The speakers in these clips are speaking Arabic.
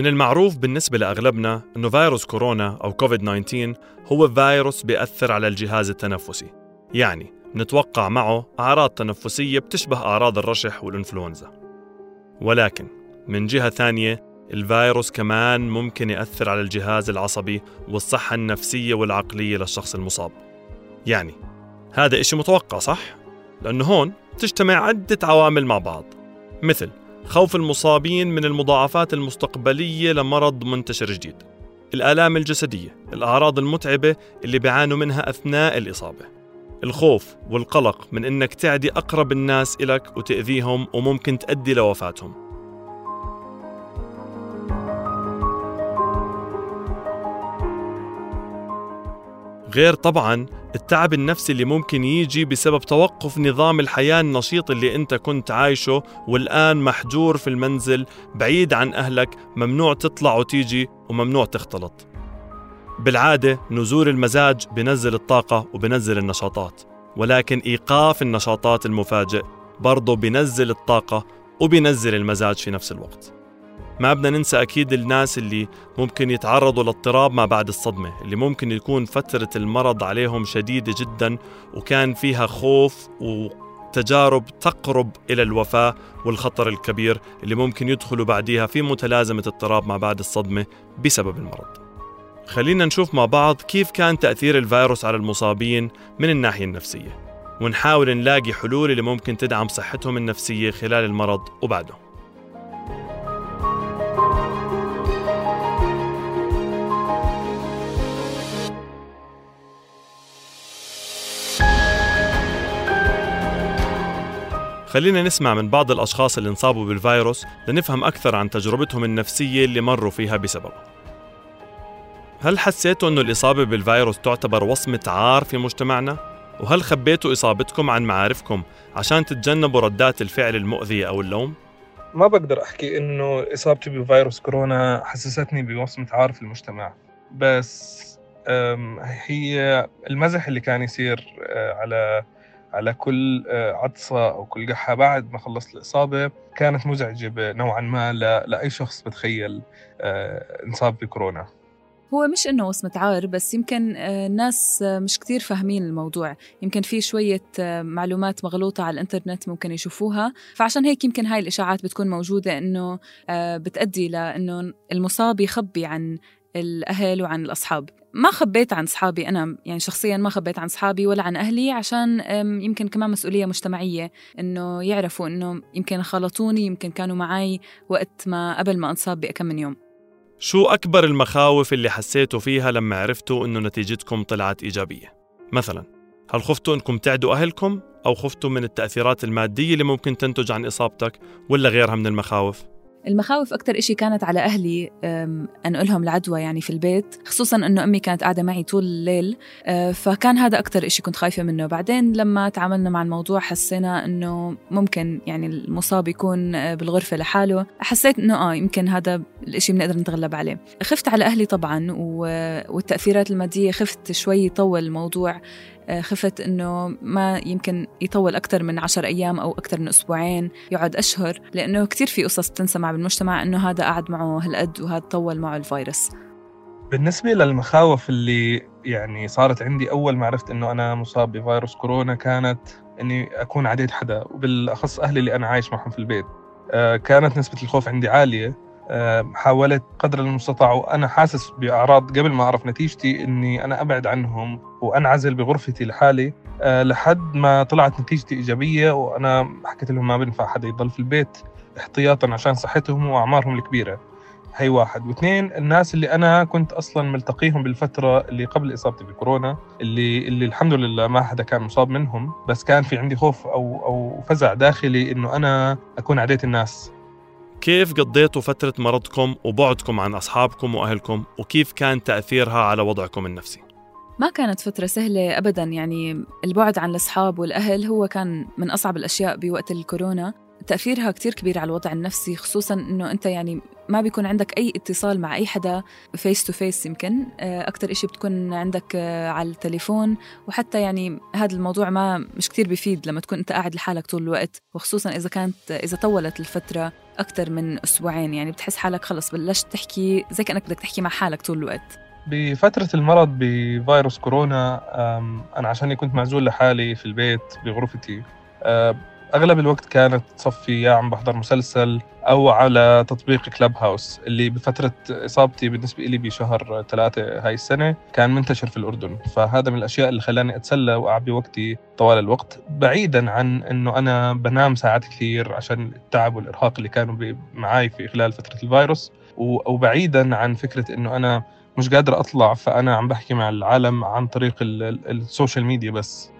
من المعروف بالنسبة لأغلبنا أنه فيروس كورونا أو كوفيد 19 هو فيروس بيأثر على الجهاز التنفسي. يعني نتوقع معه أعراض تنفسية بتشبه أعراض الرشح والإنفلونزا. ولكن من جهة ثانية الفيروس كمان ممكن يأثر على الجهاز العصبي والصحة النفسية والعقلية للشخص المصاب. يعني هذا إشي متوقع صح؟ لأنه هون تجتمع عدة عوامل مع بعض. مثل خوف المصابين من المضاعفات المستقبلية لمرض منتشر جديد. الآلام الجسدية الأعراض المتعبة اللي بيعانوا منها أثناء الإصابة. الخوف والقلق من أنك تعدي أقرب الناس إلك وتأذيهم وممكن تؤدي لوفاتهم. غير طبعا التعب النفسي اللي ممكن يجي بسبب توقف نظام الحياة النشيط اللي انت كنت عايشه والآن محجور في المنزل بعيد عن أهلك ممنوع تطلع وتيجي وممنوع تختلط. بالعادة نزول المزاج بنزل الطاقة وبنزل النشاطات ولكن إيقاف النشاطات المفاجئ برضه بنزل الطاقة وبنزل المزاج في نفس الوقت. ما بدنا ننسى أكيد الناس اللي ممكن يتعرضوا لاضطراب ما بعد الصدمة اللي ممكن يكون فترة المرض عليهم شديدة جدا وكان فيها خوف وتجارب تقرب إلى الوفاة والخطر الكبير اللي ممكن يدخلوا بعديها في متلازمة اضطراب ما بعد الصدمة بسبب المرض. خلينا نشوف مع بعض كيف كان تأثير الفيروس على المصابين من الناحية النفسية ونحاول نلاقي حلول اللي ممكن تدعم صحتهم النفسية خلال المرض وبعده. خلينا نسمع من بعض الأشخاص اللي انصابوا بالفيروس لنفهم أكثر عن تجربتهم النفسية اللي مروا فيها بسببه هل حسيتوا أنه الإصابة بالفيروس تعتبر وصمة عار في مجتمعنا؟ وهل خبيتوا إصابتكم عن معارفكم عشان تتجنبوا ردات الفعل المؤذية أو اللوم؟ ما بقدر أحكي إنه إصابتي بفيروس كورونا حسستني بوصمة عار في المجتمع بس هي المزح اللي كان يصير آه، على على كل آه، عطسة أو كل قحة. بعد ما خلصت الإصابة كانت مزعجة نوعا ما لأي شخص بتخيل آه، انصاب بكورونا. هو مش إنه وصمة عار بس يمكن آه، الناس مش كتير فاهمين الموضوع. يمكن في شوية معلومات مغلوطة على الإنترنت ممكن يشوفوها. فعشان هيك يمكن هاي الإشاعات بتكون موجودة إنه بتأدي لإنه المصاب يخبي عن الأهل وعن الأصحاب. ما خبيت عن صحابي أنا يعني شخصيا ما خبيت عن صحابي ولا عن أهلي عشان يمكن كمان مسؤولية مجتمعية إنه يعرفوا إنه يمكن خلطوني يمكن كانوا معي وقت ما قبل ما أنصاب بأكم من يوم شو أكبر المخاوف اللي حسيتوا فيها لما عرفتوا إنه نتيجتكم طلعت إيجابية؟ مثلا هل خفتوا إنكم تعدوا أهلكم أو خفتوا من التأثيرات المادية اللي ممكن تنتج عن إصابتك ولا غيرها من المخاوف؟ المخاوف أكثر إشي كانت على أهلي أنقلهم العدوى يعني في البيت خصوصا أنه أمي كانت قاعدة معي طول الليل فكان هذا أكثر إشي كنت خايفة منه. بعدين لما تعاملنا مع الموضوع حسينا أنه ممكن يعني المصاب يكون بالغرفة لحاله. حسيت أنه آه يمكن هذا الإشي بنقدر نتغلب عليه. خفت على أهلي طبعا والتأثيرات المادية خفت شوي يطول الموضوع. خفت إنه ما يمكن يطول أكثر من عشر أيام أو أكثر من أسبوعين يقعد أشهر لأنه كثير في قصص تنسمع بالمجتمع إنه هذا قعد معه هالقد وهذا طول معه الفيروس. بالنسبة للمخاوف اللي يعني صارت عندي أول ما عرفت إنه أنا مصاب بفيروس كورونا كانت إني أكون عديت حدا وبالأخص أهلي اللي أنا عايش معهم في البيت. آه، كانت نسبة الخوف عندي عالية. حاولت قدر المستطاع وأنا حاسس بأعراض قبل ما أعرف نتيجتي إني أنا أبعد عنهم وأنعزل بغرفتي لحالي. آه، لحد ما طلعت نتيجتي إيجابية وأنا حكيت لهم ما بينفع حدا يضل في البيت احتياطا عشان صحتهم وأعمارهم الكبيرة. هي واحد. واثنين الناس اللي أنا كنت أصلا ملتقيهم بالفترة اللي قبل إصابتي بكورونا اللي اللي الحمد لله ما حدا كان مصاب منهم بس كان في عندي خوف أو أو فزع داخلي إنه أنا أكون عديت الناس. كيف قضيتوا فترة مرضكم وبعدكم عن أصحابكم وأهلكم وكيف كان تأثيرها على وضعكم النفسي؟ ما كانت فترة سهلة أبدا يعني البعد عن الأصحاب والأهل هو كان من أصعب الأشياء بوقت الكورونا تأثيرها كتير كبير على الوضع النفسي خصوصا إنه أنت يعني ما بيكون عندك أي اتصال مع أي حدا face to face يمكن. آه، أكتر إشي بتكون عندك آه، على التليفون. وحتى يعني هذا الموضوع ما مش كتير بيفيد لما تكون أنت قاعد لحالك طول الوقت. وخصوصا إذا كانت إذا طولت الفترة أكتر من أسبوعين يعني بتحس حالك خلص بلشت تحكي زي كأنك بدك تحكي مع حالك طول الوقت. بفترة المرض بفيروس كورونا أنا عشاني كنت معزول لحالي في البيت بغرفتي أغلب الوقت كانت تصفي يا عم بحضر مسلسل أو على تطبيق كلاب هاوس اللي بفترة إصابتي بالنسبة لي بشهر ثلاثة هاي السنة كان منتشر في الأردن. فهذا من الأشياء اللي خلاني أتسلى وأعبي وقتي طوال الوقت بعيدا عن إنه أنا بنام ساعات كثير عشان التعب والإرهاق اللي كانوا معي في خلال فترة الفيروس وبعيدا عن فكرة إنه أنا مش قادر أطلع فأنا عم بحكي مع العالم عن طريق ال social media بس.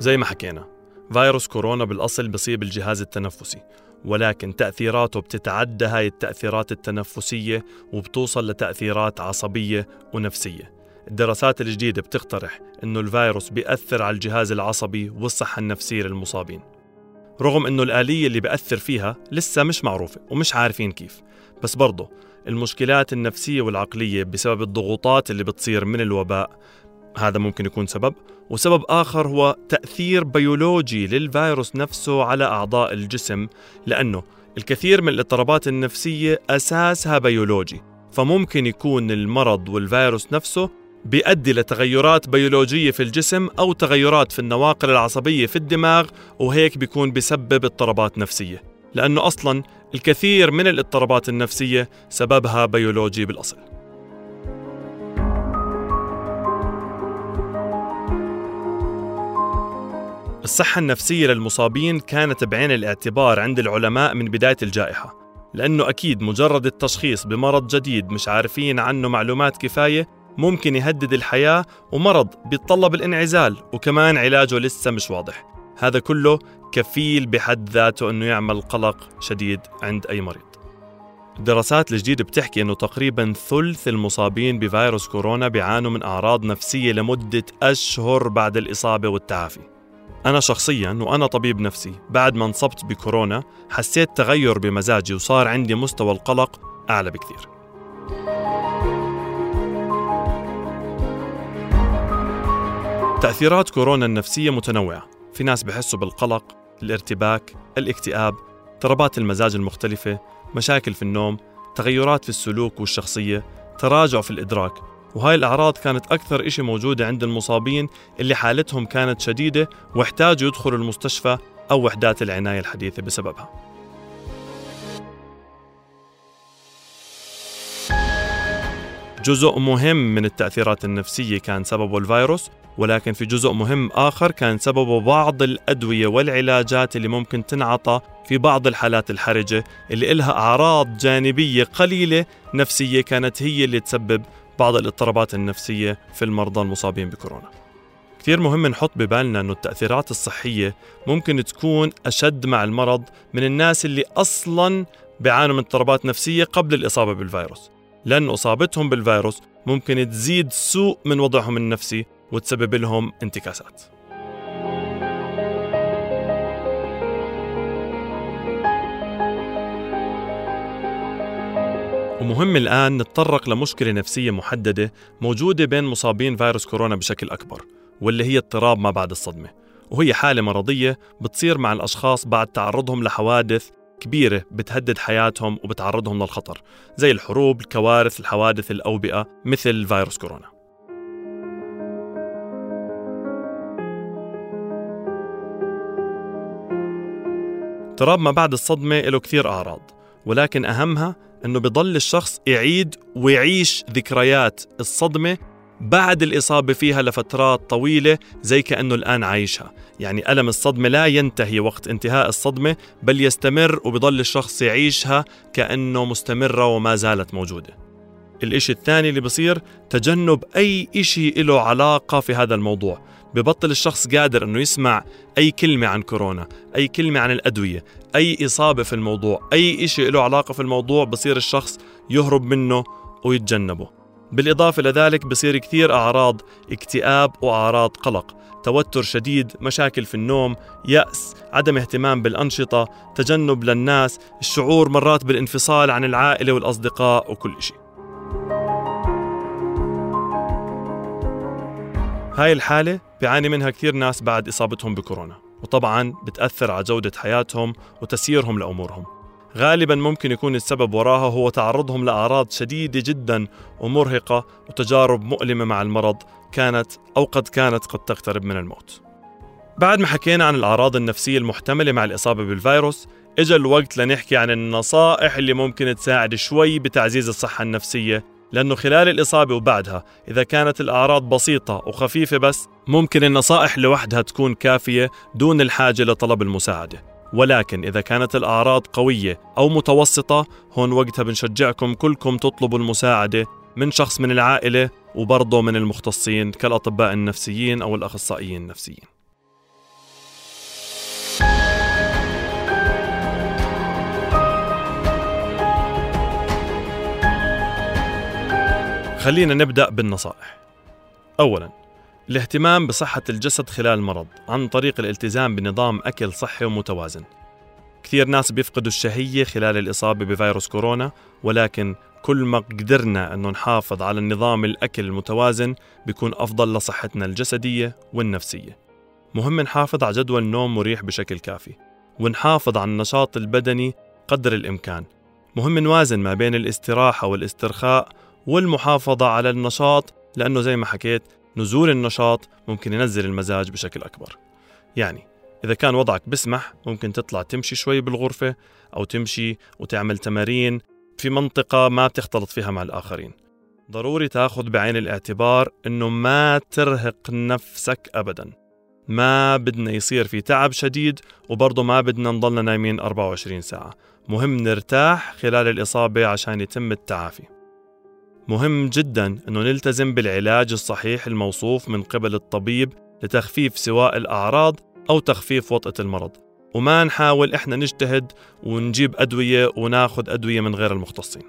زي ما حكينا فيروس كورونا بالأصل بصيب الجهاز التنفسي ولكن تأثيراته بتتعدى هاي التأثيرات التنفسية وبتوصل لتأثيرات عصبية ونفسية. الدراسات الجديدة بتقترح أنه الفيروس بيأثر على الجهاز العصبي والصحة النفسية للمصابين. رغم أنه الآلية اللي بيأثر فيها لسه مش معروفة ومش عارفين كيف بس برضه المشكلات النفسية والعقلية بسبب الضغوطات اللي بتصير من الوباء هذا ممكن يكون سبب. وسبب آخر هو تأثير بيولوجي للفيروس نفسه على أعضاء الجسم لأنه الكثير من الاضطرابات النفسية أساسها بيولوجي. فممكن يكون المرض والفيروس نفسه بيؤدي لتغيرات بيولوجية في الجسم أو تغيرات في النواقل العصبية في الدماغ وهيك بيكون بسبب اضطرابات نفسية. لأنه أصلا الكثير من الاضطرابات النفسية سببها بيولوجي بالأصل. الصحة النفسية للمصابين كانت بعين الاعتبار عند العلماء من بداية الجائحة لأنه أكيد مجرد التشخيص بمرض جديد مش عارفين عنه معلومات كفاية ممكن يهدد الحياة ومرض بيتطلب الانعزال وكمان علاجه لسه مش واضح. هذا كله كفيل بحد ذاته أنه يعمل قلق شديد عند أي مريض. الدراسات الجديدة بتحكي أنه تقريبا ثلث المصابين بفيروس كورونا بيعانوا من أعراض نفسية لمدة أشهر بعد الإصابة والتعافي. أنا شخصيا وأنا طبيب نفسي بعد ما انصبت بكورونا حسيت تغير بمزاجي وصار عندي مستوى القلق أعلى بكثير. تأثيرات كورونا النفسية متنوعة. في ناس بحسوا بالقلق الارتباك الاكتئاب اضطرابات المزاج المختلفة مشاكل في النوم تغيرات في السلوك والشخصية تراجع في الإدراك. وهاي الأعراض كانت أكثر إشي موجودة عند المصابين اللي حالتهم كانت شديدة واحتاجوا يدخلوا المستشفى أو وحدات العناية الحديثة بسببها. جزء مهم من التأثيرات النفسية كان سببه الفيروس ولكن في جزء مهم آخر كان سببه بعض الأدوية والعلاجات اللي ممكن تنعطى في بعض الحالات الحرجة اللي إلها أعراض جانبية قليلة نفسية كانت هي اللي تسبب بعض الاضطرابات النفسية في المرضى المصابين بكورونا. كثير مهم نحط ببالنا أنه التأثيرات الصحية ممكن تكون أشد مع المرض من الناس اللي أصلاً بيعانوا من اضطرابات نفسية قبل الإصابة بالفيروس. لأن إصابتهم بالفيروس ممكن تزيد سوء من وضعهم النفسي وتسبب لهم انتكاسات. ومهم الآن نتطرق لمشكلة نفسية محددة موجودة بين مصابين فيروس كورونا بشكل أكبر واللي هي اضطراب ما بعد الصدمة. وهي حالة مرضية بتصير مع الأشخاص بعد تعرضهم لحوادث كبيرة بتهدد حياتهم وبتعرضهم للخطر زي الحروب، الكوارث، الحوادث الأوبئة مثل فيروس كورونا. اضطراب ما بعد الصدمة له كثير أعراض ولكن أهمها أنه بضل الشخص يعيد ويعيش ذكريات الصدمة بعد الإصابة فيها لفترات طويلة زي كأنه الآن عايشها. يعني ألم الصدمة لا ينتهي وقت انتهاء الصدمة بل يستمر وبضل الشخص يعيشها كأنه مستمرة وما زالت موجودة. الإشي الثاني اللي بصير تجنب أي إشي له علاقة في هذا الموضوع. ببطل الشخص قادر إنه يسمع أي كلمة عن كورونا أي كلمة عن الأدوية أي إصابة في الموضوع أي شيء له علاقة في الموضوع بصير الشخص يهرب منه ويتجنبه. بالإضافة لذلك بصير كثير أعراض اكتئاب وأعراض قلق توتر شديد مشاكل في النوم يأس عدم اهتمام بالأنشطة تجنب للناس الشعور مرات بالانفصال عن العائلة والأصدقاء وكل شيء هاي الحالة بيعاني منها كثير ناس بعد إصابتهم بكورونا وطبعا بتأثر على جودة حياتهم وتسييرهم لأمورهم. غالبا ممكن يكون السبب وراها هو تعرضهم لأعراض شديدة جدا ومرهقة وتجارب مؤلمة مع المرض كانت أو قد كانت قد تقترب من الموت. بعد ما حكينا عن الأعراض النفسية المحتملة مع الإصابة بالفيروس إجا الوقت لنحكي عن النصائح اللي ممكن تساعد شوي بتعزيز الصحة النفسية لأنه خلال الإصابة وبعدها إذا كانت الأعراض بسيطة وخفيفة بس ممكن النصائح لوحدها تكون كافية دون الحاجة لطلب المساعدة. ولكن إذا كانت الأعراض قوية أو متوسطة هون وقتها بنشجعكم كلكم تطلبوا المساعدة من شخص من العائلة وبرضه من المختصين كالأطباء النفسيين أو الأخصائيين النفسيين. خلينا نبدأ بالنصائح. أولا الاهتمام بصحة الجسد خلال المرض عن طريق الالتزام بنظام أكل صحي ومتوازن. كثير ناس بيفقدوا الشهية خلال الإصابة بفيروس كورونا ولكن كل ما قدرنا أنه نحافظ على النظام الأكل المتوازن بيكون أفضل لصحتنا الجسدية والنفسية. مهم نحافظ على جدول نوم مريح بشكل كافي ونحافظ على النشاط البدني قدر الإمكان. مهم نوازن ما بين الاستراحة والاسترخاء والمحافظة على النشاط لأنه زي ما حكيت نزول النشاط ممكن ينزل المزاج بشكل أكبر. يعني إذا كان وضعك بسمح ممكن تطلع تمشي شوي بالغرفة أو تمشي وتعمل تمارين في منطقة ما بتختلط فيها مع الآخرين. ضروري تاخذ بعين الاعتبار إنه ما ترهق نفسك ابدا. ما بدنا يصير في تعب شديد وبرضه ما بدنا نضلنا نايمين 24 ساعة. مهم نرتاح خلال الإصابة عشان يتم التعافي. مهم جدا أنه نلتزم بالعلاج الصحيح الموصوف من قبل الطبيب لتخفيف سواء الأعراض أو تخفيف وطأة المرض. وما نحاول إحنا نجتهد ونجيب أدوية وناخذ أدوية من غير المختصين.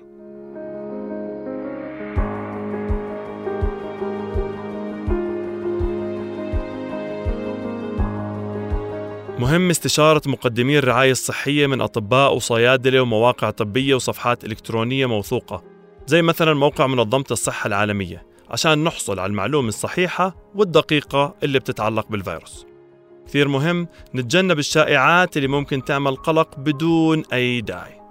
مهم استشارة مقدمي الرعاية الصحية من أطباء وصيادلة ومواقع طبية وصفحات إلكترونية موثوقة. زي مثلا موقع منظمة الصحة العالمية عشان نحصل على المعلومة الصحيحة والدقيقة اللي بتتعلق بالفيروس. كثير مهم نتجنب الشائعات اللي ممكن تعمل قلق بدون أي داعي.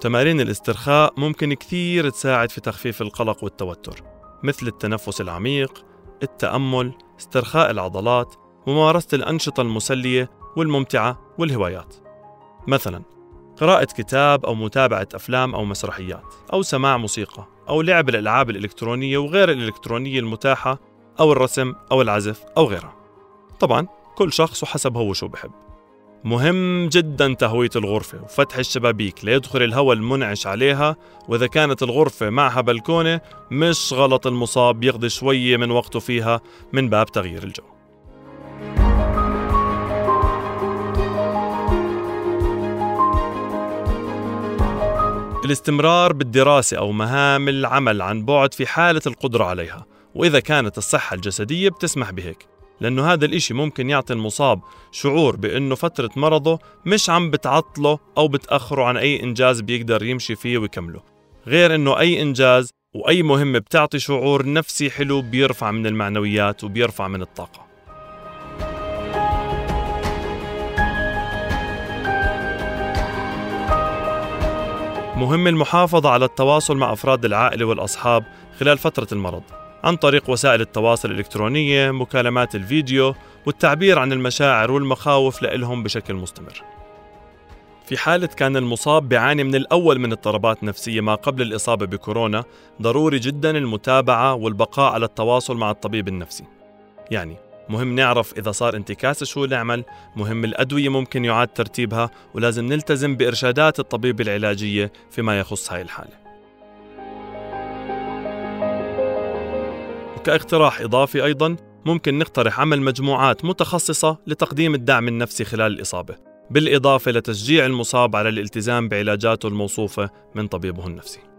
تمارين الاسترخاء ممكن كثير تساعد في تخفيف القلق والتوتر مثل التنفس العميق التأمل استرخاء العضلات ممارسة الأنشطة المسلية والممتعة والهوايات. مثلا قراءة كتاب أو متابعة أفلام أو مسرحيات أو سماع موسيقى أو لعب الألعاب الإلكترونية وغير الإلكترونية المتاحة أو الرسم أو العزف أو غيرها. طبعا كل شخص وحسب هو شو بحب. مهم جدا تهوية الغرفة وفتح الشبابيك ليدخل الهواء المنعش عليها وإذا كانت الغرفة معها بلكونة مش غلط المصاب يقضي شوية من وقته فيها من باب تغيير الجو. الاستمرار بالدراسة أو مهام العمل عن بعد في حالة القدرة عليها وإذا كانت الصحة الجسدية بتسمح بهيك لأنه هذا الإشي ممكن يعطي المصاب شعور بأنه فترة مرضه مش عم بتعطله أو بتأخره عن أي إنجاز بيقدر يمشي فيه ويكمله. غير أنه أي إنجاز وأي مهمة بتعطي شعور نفسي حلو بيرفع من المعنويات وبيرفع من الطاقة. مهم المحافظة على التواصل مع أفراد العائلة والأصحاب خلال فترة المرض عن طريق وسائل التواصل الإلكترونية، مكالمات الفيديو، والتعبير عن المشاعر والمخاوف لإلهم بشكل مستمر. في حالة كان المصاب بيعاني من الأول من اضطرابات نفسية ما قبل الإصابة بكورونا، ضروري جدا المتابعة والبقاء على التواصل مع الطبيب النفسي. يعني مهم نعرف إذا صار انتكاسة شو نعمل مهم الأدوية ممكن يعاد ترتيبها ولازم نلتزم بإرشادات الطبيب العلاجية فيما يخص هاي الحالة. وكاقتراح إضافي أيضا ممكن نقترح عمل مجموعات متخصصة لتقديم الدعم النفسي خلال الإصابة. بالإضافة لتشجيع المصاب على الالتزام بعلاجاته الموصوفة من طبيبه النفسي.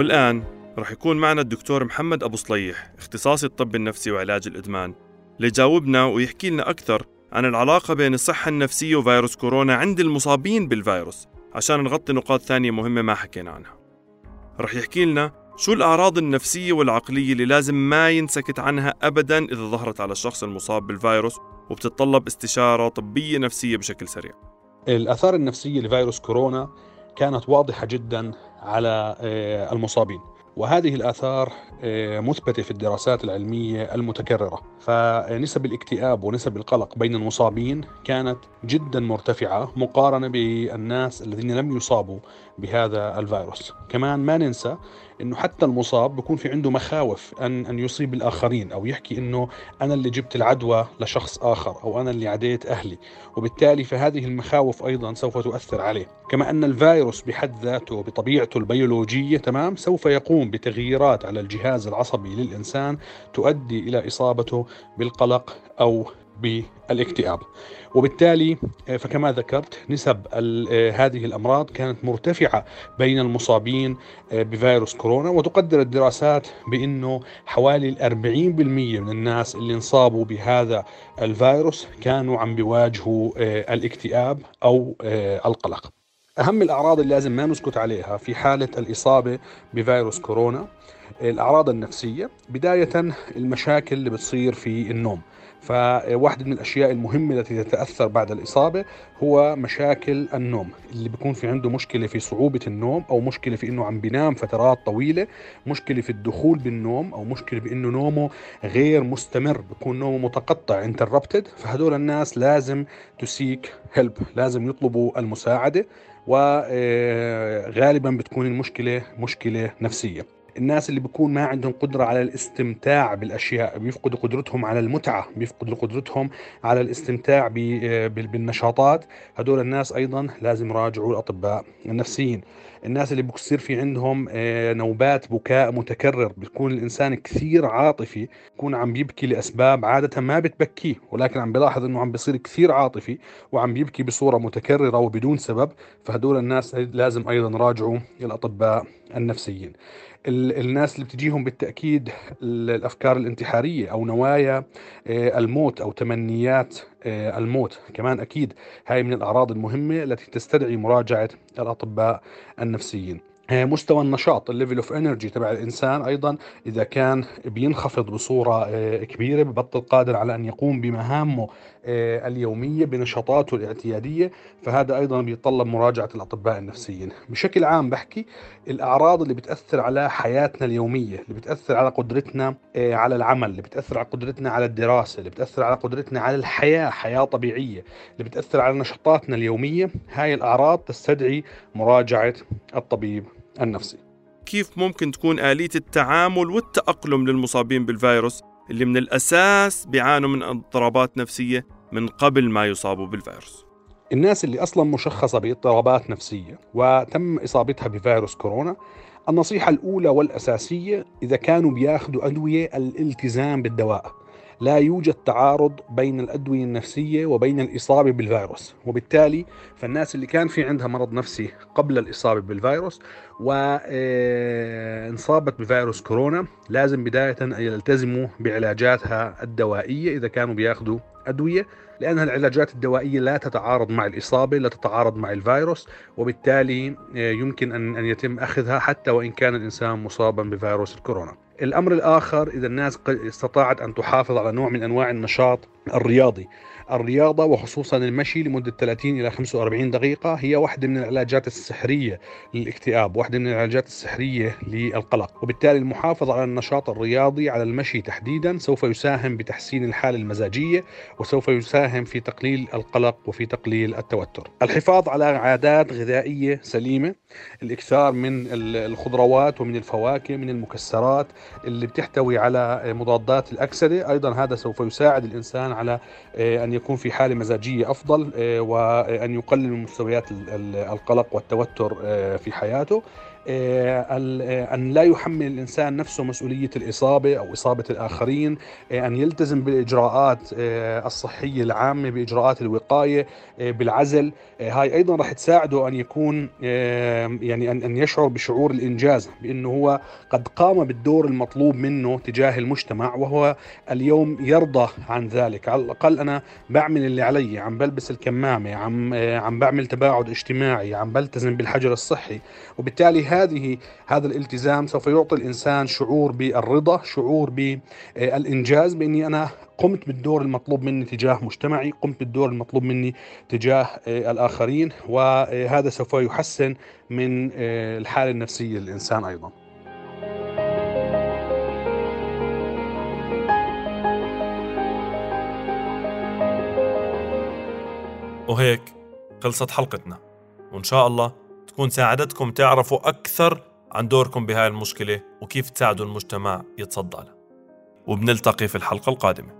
والآن رح يكون معنا الدكتور محمد أبو صليح اختصاصي الطب النفسي وعلاج الإدمان ليجاوبنا ويحكي لنا أكثر عن العلاقة بين الصحة النفسية وفيروس كورونا عند المصابين بالفيروس عشان نغطي نقاط ثانية مهمة ما حكينا عنها. رح يحكي لنا شو الأعراض النفسية والعقلية اللي لازم ما ينسكت عنها أبدا إذا ظهرت على الشخص المصاب بالفيروس وبتتطلب استشارة طبية نفسية بشكل سريع. الآثار النفسية لفيروس كورونا كانت واضحة جدا على آه، المصابين. وهذه الآثار آه، مثبتة في الدراسات العلمية المتكررة. فنسب الاكتئاب ونسب القلق بين المصابين كانت جدا مرتفعة مقارنة بالناس الذين لم يصابوا بهذا الفيروس. كمان ما ننسى إنه حتى المصاب بيكون في عنده مخاوف ان أن يصيب الآخرين أو يحكي إنه أنا اللي جبت العدوى لشخص آخر أو أنا اللي عديت أهلي. وبالتالي فهذه المخاوف أيضا سوف تؤثر عليه. كما أن الفيروس بحد ذاته بطبيعته البيولوجية تمام سوف يقوم بتغييرات على الجهاز العصبي للإنسان تؤدي إلى إصابته بالقلق أو بالاكتئاب وبالتالي آه، فكما ذكرت نسب آه، هذه الأمراض كانت مرتفعة بين المصابين آه، بفيروس كورونا وتقدر الدراسات بأنه حوالي 40% من الناس اللي انصابوا بهذا الفيروس كانوا عم بيواجهوا الاكتئاب أو القلق. أهم الأعراض اللي لازم ما نسكت عليها في حالة الإصابة بفيروس كورونا الأعراض النفسية بداية المشاكل اللي بتصير في النوم فواحدة من الأشياء المهمة التي تتأثر بعد الإصابة هو مشاكل النوم اللي بيكون في عنده مشكلة في صعوبة النوم أو مشكلة في أنه عم بينام فترات طويلة مشكلة في الدخول بالنوم أو مشكلة بأنه نومه غير مستمر بيكون نومه متقطع انتربتد فهدول الناس لازم تسيك هيلب لازم يطلبوا المساعدة وغالبا بتكون المشكلة مشكلة نفسية. الناس اللي بيكون ما عندهم قدرة على الاستمتاع بالأشياء بيفقدوا قدرتهم على المتعة بيفقدوا قدرتهم على الاستمتاع بالنشاطات. هدول الناس أيضا لازم يراجعوا الأطباء النفسيين. الناس اللي بصير في عندهم آه، نوبات بكاء متكرر بيكون الإنسان كثير عاطفي بيكون عم بيبكي لأسباب عادة ما بتبكيه ولكن عم بلاحظ أنه عم بيصير كثير عاطفي وعم بيبكي بصورة متكررة وبدون سبب. فهدول الناس لازم أيضا يراجعوا الأطباء النفسيين. الناس اللي بتجيهم بالتأكيد الأفكار الانتحارية أو نوايا آه، الموت أو تمنيات آه، الموت. كمان أكيد هاي من الأعراض المهمة التي تستدعي مراجعة الأطباء النفسيين. مستوى النشاط ال level of energy تبع الإنسان أيضا إذا كان بينخفض بصورة آه، كبيرة ببطل قادر على أن يقوم بمهامه آه، اليومية بنشاطاته الاعتيادية فهذا أيضا بيتطلب مراجعة الأطباء النفسيين. بشكل عام بحكي الأعراض اللي بتأثر على حياتنا اليومية اللي بتأثر على قدرتنا على العمل اللي بتأثر على قدرتنا على الدراسة اللي بتأثر على قدرتنا على الحياة حياة طبيعية اللي بتأثر على نشاطاتنا اليومية هاي الأعراض تستدعي مراجعة الطبيب. النفسي. كيف ممكن تكون آلية التعامل والتأقلم للمصابين بالفيروس اللي من الأساس بيعانوا من اضطرابات نفسية من قبل ما يصابوا بالفيروس؟ الناس اللي أصلا مشخصة باضطرابات نفسية وتم إصابتها بفيروس كورونا النصيحة الأولى والأساسية إذا كانوا بياخذوا أدوية الالتزام بالدواء. لا يوجد تعارض بين الأدوية النفسية وبين الإصابة بالفيروس. وبالتالي فالناس اللي كان في عندها مرض نفسي قبل الإصابة بالفيروس وانصابت بفيروس كورونا لازم بداية أن يلتزموا بعلاجاتها الدوائية إذا كانوا بياخذوا أدوية لأن العلاجات الدوائية لا تتعارض مع الإصابة لا تتعارض مع الفيروس. وبالتالي يمكن أن يتم أخذها حتى وإن كان الإنسان مصابا بفيروس الكورونا. الأمر الآخر إذا الناس استطاعت أن تحافظ على نوع من أنواع النشاط الرياضي. الرياضة وخصوصا المشي لمدة 30 إلى 45 دقيقة هي واحدة من العلاجات السحرية للاكتئاب واحدة من العلاجات السحرية للقلق. وبالتالي المحافظة على النشاط الرياضي على المشي تحديدا سوف يساهم بتحسين الحالة المزاجية وسوف يساهم في تقليل القلق وفي تقليل التوتر. الحفاظ على عادات غذائية سليمة الإكثار من الخضروات ومن الفواكه من المكسرات اللي بتحتوي على مضادات الأكسدة. أيضا هذا سوف يساعد الإنسان على آه، أن يكون في حالة مزاجية أفضل وأن يقلل من مستويات القلق والتوتر في حياته. آه، آه، أن لا يحمل الإنسان نفسه مسؤولية الإصابة أو إصابة الآخرين آه، أن يلتزم بالإجراءات الصحية العامة بإجراءات الوقاية بالعزل. هاي أيضا راح تساعده أن يكون يعني أن يشعر بشعور الإنجاز بأنه هو قد قام بالدور المطلوب منه تجاه المجتمع وهو اليوم يرضى عن ذلك. على الأقل أنا بعمل اللي علي عم بلبس الكمامة عم عم بعمل تباعد اجتماعي عم بلتزم بالحجر الصحي وبالتالي هذه هذا الالتزام سوف يعطي الإنسان شعور بالرضا شعور بالإنجاز بإني أنا قمت بالدور المطلوب مني تجاه مجتمعي قمت بالدور المطلوب مني تجاه الآخرين وهذا سوف يحسن من الحالة النفسية للإنسان أيضا. وهيك خلصت حلقتنا. وإن شاء الله تكون ساعدتكم تعرفوا أكثر عن دوركم بهاي المشكلة وكيف تساعدوا المجتمع يتصدى لها. وبنلتقي في الحلقة القادمة.